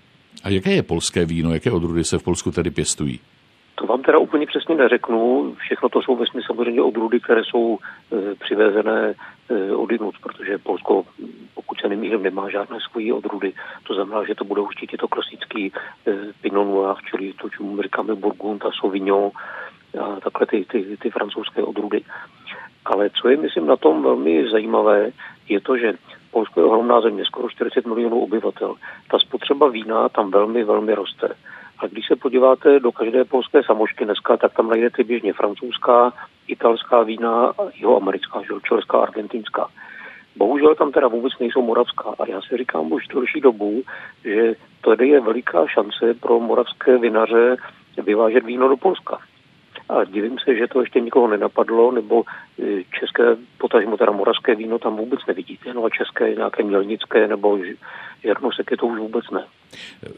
A jaké je polské víno? Jaké odrůdy se v Polsku tedy pěstují? To vám teda úplně přesně neřeknu. Všechno to jsou vesmy samozřejmě odrůdy, které jsou e, přivezené e, odinut, protože Polsko, pokud se nemýlím, nemá žádné svoji odrůdy. To znamená, že to budou určitě to klasický e, Pinot Noir, čili to, čemu říkáme Burgund a Sauvignon a takhle ty, ty, ty francouzské odrůdy. Ale co je, myslím, na tom velmi zajímavé, je to, že Polsko je ohromná země, skoro 40 milionů obyvatel. Ta spotřeba vína tam velmi, velmi roste. A když se podíváte do každé polské samošky dneska, tak tam najdete běžně francouzská, italská vína, jeho americká, čelská, argentinská. Bohužel tam teda vůbec nejsou moravská. A já si říkám už delší dobu, že tady je veliká šance pro moravské vinaře vyvážet víno do Polska. A divím se, že to ještě nikoho nenapadlo, nebo e, české, potažmo teda moravské víno tam vůbec nevidíte, no a české nějaké mělnické nebo Jarnosek je to už vůbec ne.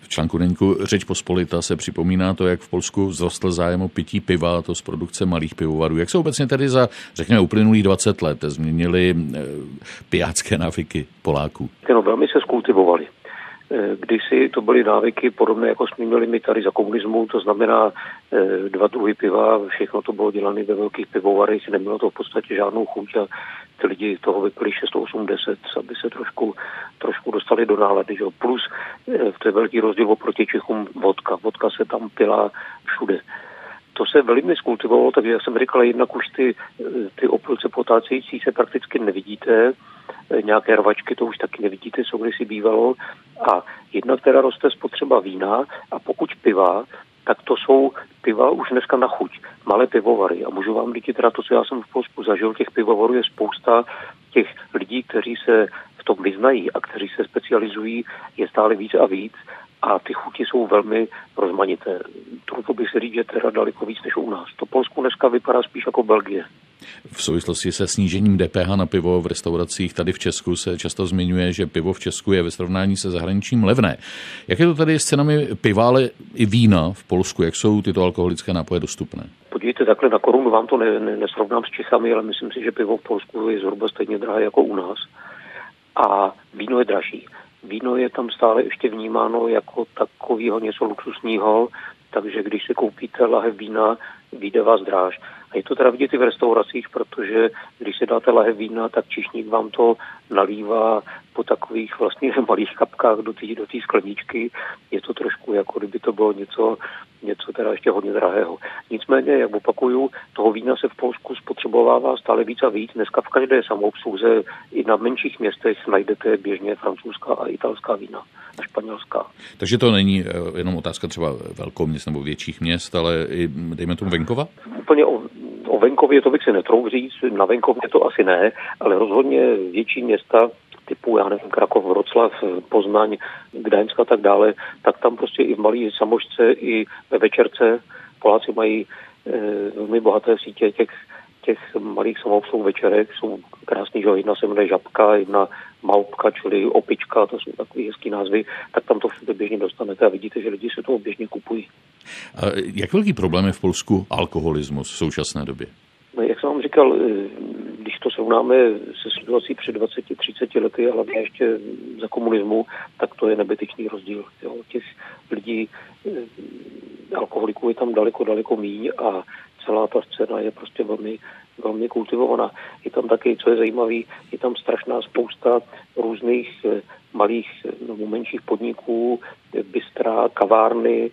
V článku Deňku Řeč pospolita se připomíná to, jak v Polsku vzrostl zájem o pití piva, to z produkce malých pivovarů. Jak se obecně tedy za, řekněme, uplynulých 20 let změnily e, pijácké návyky Poláků? No, velmi se skultivovali. Eh, kdysi to byly návyky podobné, jako jsme měli my tady za komunismu, to znamená eh, dva druhy piva, všechno to bylo dělané ve velkých pivovarech, nemělo to v podstatě žádnou chuť a ty lidi toho vypili 680, aby se trošku, trošku dostali do nálady. Že? Plus eh, to je velký rozdíl oproti Čechům vodka. Vodka se tam pila všude to se velmi skultivovalo, takže jak jsem říkal, jednak už ty, ty opilce potácející se prakticky nevidíte, nějaké rvačky to už taky nevidíte, co kdysi bývalo. A jednak teda roste spotřeba vína a pokud piva, tak to jsou piva už dneska na chuť, malé pivovary. A můžu vám říct teda to, co já jsem v Polsku zažil, těch pivovarů je spousta těch lidí, kteří se v tom vyznají a kteří se specializují, je stále víc a víc a ty chuti jsou velmi rozmanité. Trochu bych se říct, že teda daleko víc než u nás. To Polsku dneska vypadá spíš jako Belgie. V souvislosti se snížením DPH na pivo v restauracích tady v Česku se často zmiňuje, že pivo v Česku je ve srovnání se zahraničím levné. Jak je to tady s cenami piva, ale i vína v Polsku? Jak jsou tyto alkoholické nápoje dostupné? Podívejte, takhle na korunu vám to ne, ne, nesrovnám s Čechami, ale myslím si, že pivo v Polsku je zhruba stejně drahé jako u nás. A víno je dražší. Víno je tam stále ještě vnímáno jako takového něco luxusního, takže když si koupíte lahev vína, vyjde vás dráž. A je to teda vidět i v restauracích, protože když si dáte lahev vína, tak čišník vám to nalívá po takových vlastně [laughs] malých kapkách do té do skleničky. Je to trošku jako kdyby to bylo něco, něco teda ještě hodně drahého. Nicméně, jak opakuju, toho vína se v Polsku spotřebovává stále víc a víc. Dneska v každé samoobsluze i na menších městech najdete běžně francouzská a italská vína a španělská. Takže to není eh, jenom otázka třeba měst nebo větších měst, ale i, dejme tomu venkova? Úplně o, o venkově to bych si netrouf říct, na venkově to asi ne, ale rozhodně větší města typu, já nevím, Krakov, Vroclav, Poznaň, Gdaňsk a tak dále, tak tam prostě i v malý samošce, i ve večerce Poláci mají e, velmi bohaté sítě těch, těch malých samoobsluh večerek, jsou krásný, že jedna se jmenuje Žabka, jedna Malpka, čili Opička, to jsou takové hezký názvy, tak tam to všude běžně dostanete a vidíte, že lidi se toho běžně kupují. A jak velký problém je v Polsku alkoholismus v současné době? No, jak jsem vám říkal, když to srovnáme se situací před 20-30 lety a hlavně ještě za komunismu, tak to je nebytečný rozdíl. Jo. Těch lidí, eh, alkoholiků je tam daleko, daleko míň a celá ta scéna je prostě velmi, velmi kultivovaná. Je tam taky, co je zajímavé, je tam strašná spousta různých eh, malých nebo menších podniků, bystra, kavárny,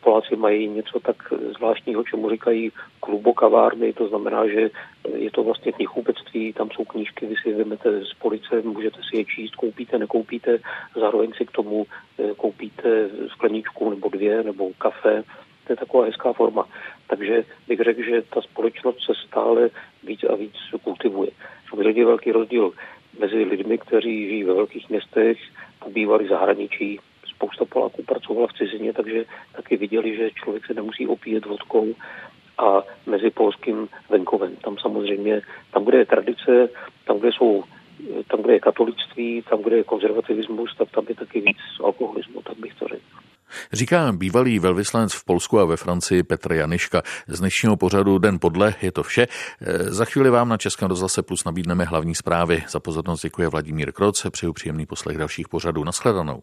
Poláci mají něco tak zvláštního, čemu říkají klubokavárny, to znamená, že je to vlastně knihkupectví, tam jsou knížky, vy si vezmete z police, můžete si je číst, koupíte, nekoupíte, zároveň si k tomu eh, koupíte skleničku nebo dvě nebo kafe, to je taková hezká forma. Takže bych řekl, že ta společnost se stále víc a víc kultivuje. Samozřejmě je velký rozdíl mezi lidmi, kteří žijí ve velkých městech, pobývali v zahraničí, spousta Poláků pracovala v cizině, takže taky viděli, že člověk se nemusí opíjet vodkou a mezi polským venkovem. Tam samozřejmě, tam, kde je tradice, tam, kde jsou tam, kde je katolictví, tam, kde je konzervativismus, tak tam je taky víc alkoholismu, tak bych to řekl. Říká bývalý velvyslanec v Polsku a ve Francii Petr Janiška. Z dnešního pořadu Den podle je to vše. Za chvíli vám na Českém rozhlase Plus nabídneme hlavní zprávy. Za pozornost děkuje Vladimír Kroc. Přeju příjemný poslech dalších pořadů. Naschledanou.